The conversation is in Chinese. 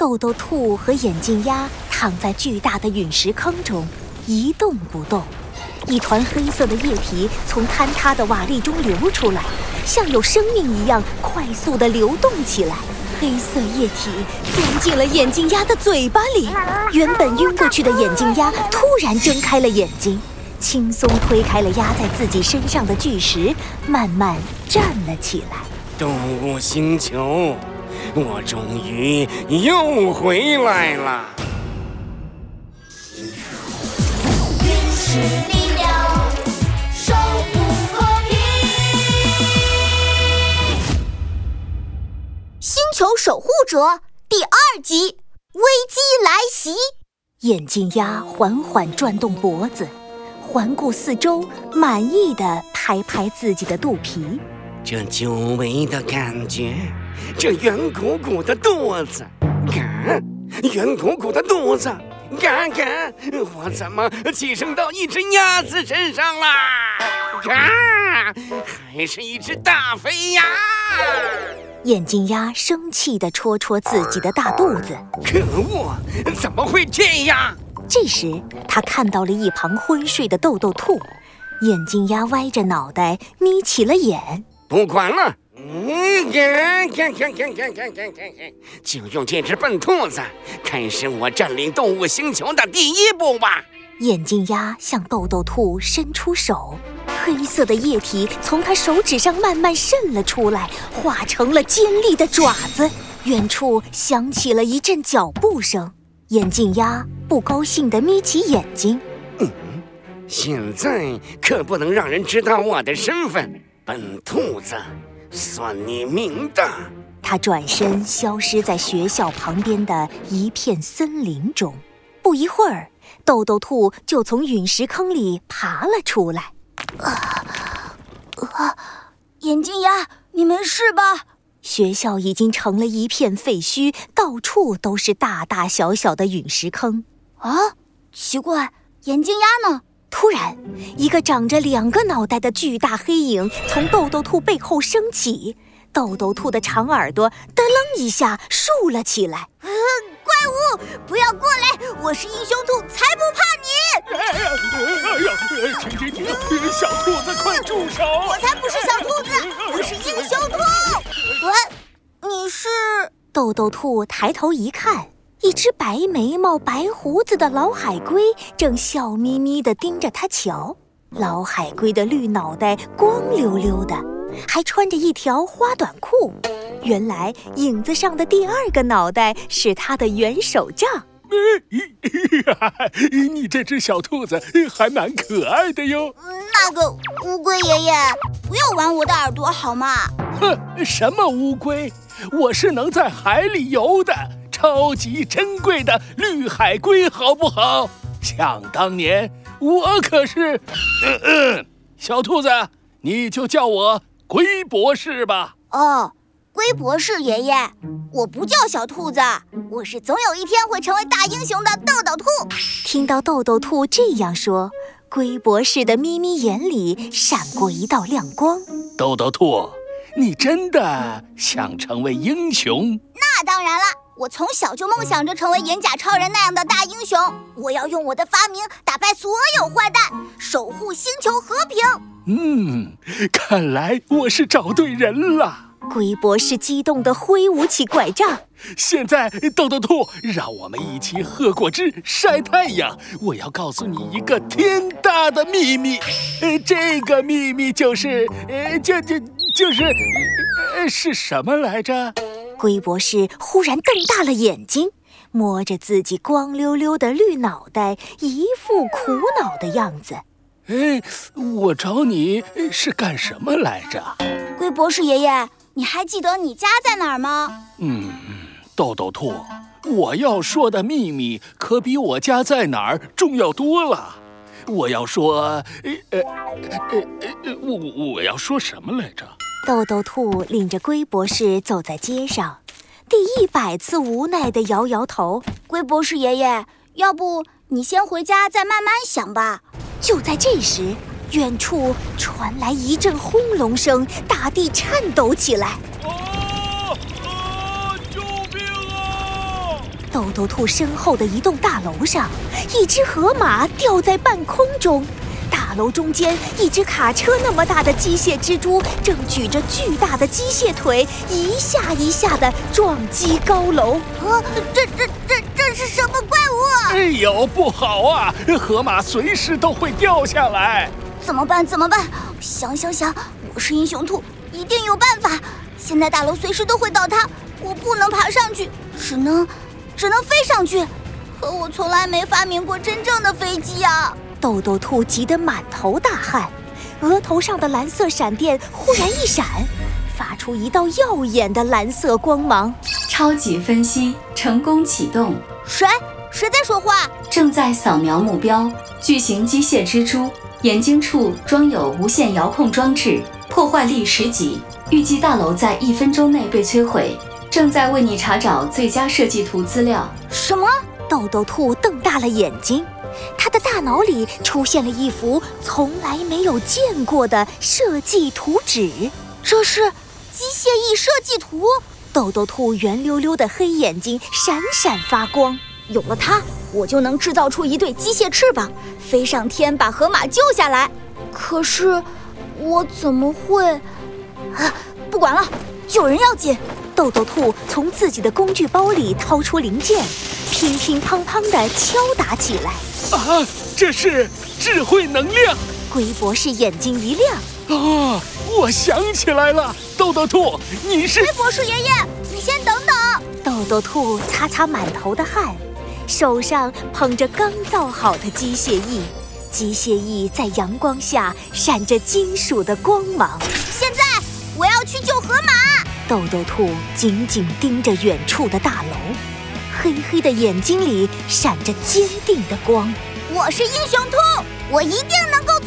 豆豆兔和眼镜鸭躺在巨大的陨石坑中，一动不动。一团黑色的液体从坍塌的瓦砾中流出来，像有生命一样快速地流动起来。黑色液体钻进了眼镜鸭的嘴巴里，原本晕过去的眼镜鸭突然睁开了眼睛，轻松推开了压在自己身上的巨石，慢慢站了起来。动物星球，我终于又回来了。原始力量，守护和平。星球守护者第二集：危机来袭。眼镜鸭缓缓转动脖子，环顾四周，满意的拍拍自己的肚皮。这久违的感觉，这圆鼓鼓的肚子，嘎，圆鼓鼓的肚子，嘎嘎，我怎么寄生到一只鸭子身上啦？嘎，还是一只大肥鸭！眼镜鸭生气地戳戳自己的大肚子，可恶，怎么会这样？这时，他看到了一旁昏睡的豆豆兔，眼镜鸭歪着脑袋眯起了眼。不管了，嗯，行行行行行行行行。就用这只笨兔子开始我占领动物星球的第一步吧。眼镜鸭向豆豆兔伸出手，黑色的液体从它手指上慢慢渗了出来，化成了尖利的爪子。远处响起了一阵脚步声，眼镜鸭不高兴地眯起眼睛。嗯，现在可不能让人知道我的身份，笨兔子。算你命大！他转身消失在学校旁边的一片森林中。不一会儿，豆豆兔就从陨石坑里爬了出来。啊啊！眼镜鸭，你没事吧？学校已经成了一片废墟，到处都是大大小小的陨石坑。啊，奇怪，眼镜鸭呢？突然，一个长着两个脑袋的巨大黑影从豆豆兔背后升起，豆豆兔的长耳朵噔楞一下竖了起来。呃，怪物，不要过来！我是英雄兔，才不怕你！哎呀，哎呀，停停停！小兔子，快住手！我才不是小兔子，我是英雄兔。喂，你是？豆豆兔抬头一看。一只白眉毛、白胡子的老海龟正笑眯眯地盯着他瞧。老海龟的绿脑袋光溜溜的，还穿着一条花短裤。原来影子上的第二个脑袋是他的圆手杖。你这只小兔子还蛮可爱的哟。那个乌龟爷爷，不要玩我的耳朵好吗？哼，什么乌龟？我是能在海里游的。超级珍贵的绿海龟，好不好？想当年，我可是……嗯嗯，小兔子，你就叫我龟博士吧。哦，龟博士爷爷，我不叫小兔子，我是总有一天会成为大英雄的豆豆兔。听到豆豆兔这样说，龟博士的眯眯眼里闪过一道亮光。豆豆兔，你真的想成为英雄？那当然了。我从小就梦想着成为银甲超人那样的大英雄，我要用我的发明打败所有坏蛋，守护星球和平。嗯，看来我是找对人了。龟博士激动地挥舞起拐杖。现在，豆豆兔，让我们一起喝果汁、晒太阳。我要告诉你一个天大的秘密，呃，这个秘密就是，呃，就就就是，呃，是什么来着？龟博士忽然瞪大了眼睛，摸着自己光溜溜的绿脑袋，一副苦恼的样子。哎，我找你是干什么来着？龟博士爷爷，你还记得你家在哪儿吗？嗯，豆豆兔，我要说的秘密可比我家在哪儿重要多了。我要说，呃呃呃呃，我我要说什么来着？豆豆兔领着龟博士走在街上，第一百次无奈地摇摇头。龟博士爷爷，要不你先回家再慢慢想吧。就在这时，远处传来一阵轰隆声，大地颤抖起来。啊啊！救命啊！豆豆兔身后的一栋大楼上，一只河马吊在半空中。大楼中间，一只卡车那么大的机械蜘蛛正举着巨大的机械腿，一下一下的撞击高楼。啊，这这这这是什么怪物？哎呦，不好啊！河马随时都会掉下来。怎么办？怎么办？想想想，我是英雄兔，一定有办法。现在大楼随时都会倒塌，我不能爬上去，只能只能飞上去。可我从来没发明过真正的飞机呀！豆豆兔急得满头大汗，额头上的蓝色闪电忽然一闪，发出一道耀眼的蓝色光芒。超级分析成功启动。谁？谁在说话？正在扫描目标，巨型机械蜘蛛，眼睛处装有无线遥控装置，破坏力十级，预计大楼在一分钟内被摧毁。正在为你查找最佳设计图资料。什么？豆豆兔瞪大了眼睛，他的大脑里出现了一幅从来没有见过的设计图纸。这是机械翼设计图。豆豆兔圆溜溜的黑眼睛闪闪发光。有了它，我就能制造出一对机械翅膀，飞上天把河马救下来。可是，我怎么会？啊，不管了，救人要紧。豆豆兔从自己的工具包里掏出零件，乒乒乓乓地敲打起来。啊，这是智慧能量！龟博士眼睛一亮。啊，我想起来了，豆豆兔，你是龟博士爷爷，你先等等。豆豆兔擦擦满头的汗。手上捧着刚造好的机械翼，机械翼在阳光下闪着金属的光芒。现在我要去救河马。豆豆兔紧紧盯着远处的大楼，黑黑的眼睛里闪着坚定的光。我是英雄兔，我一定能够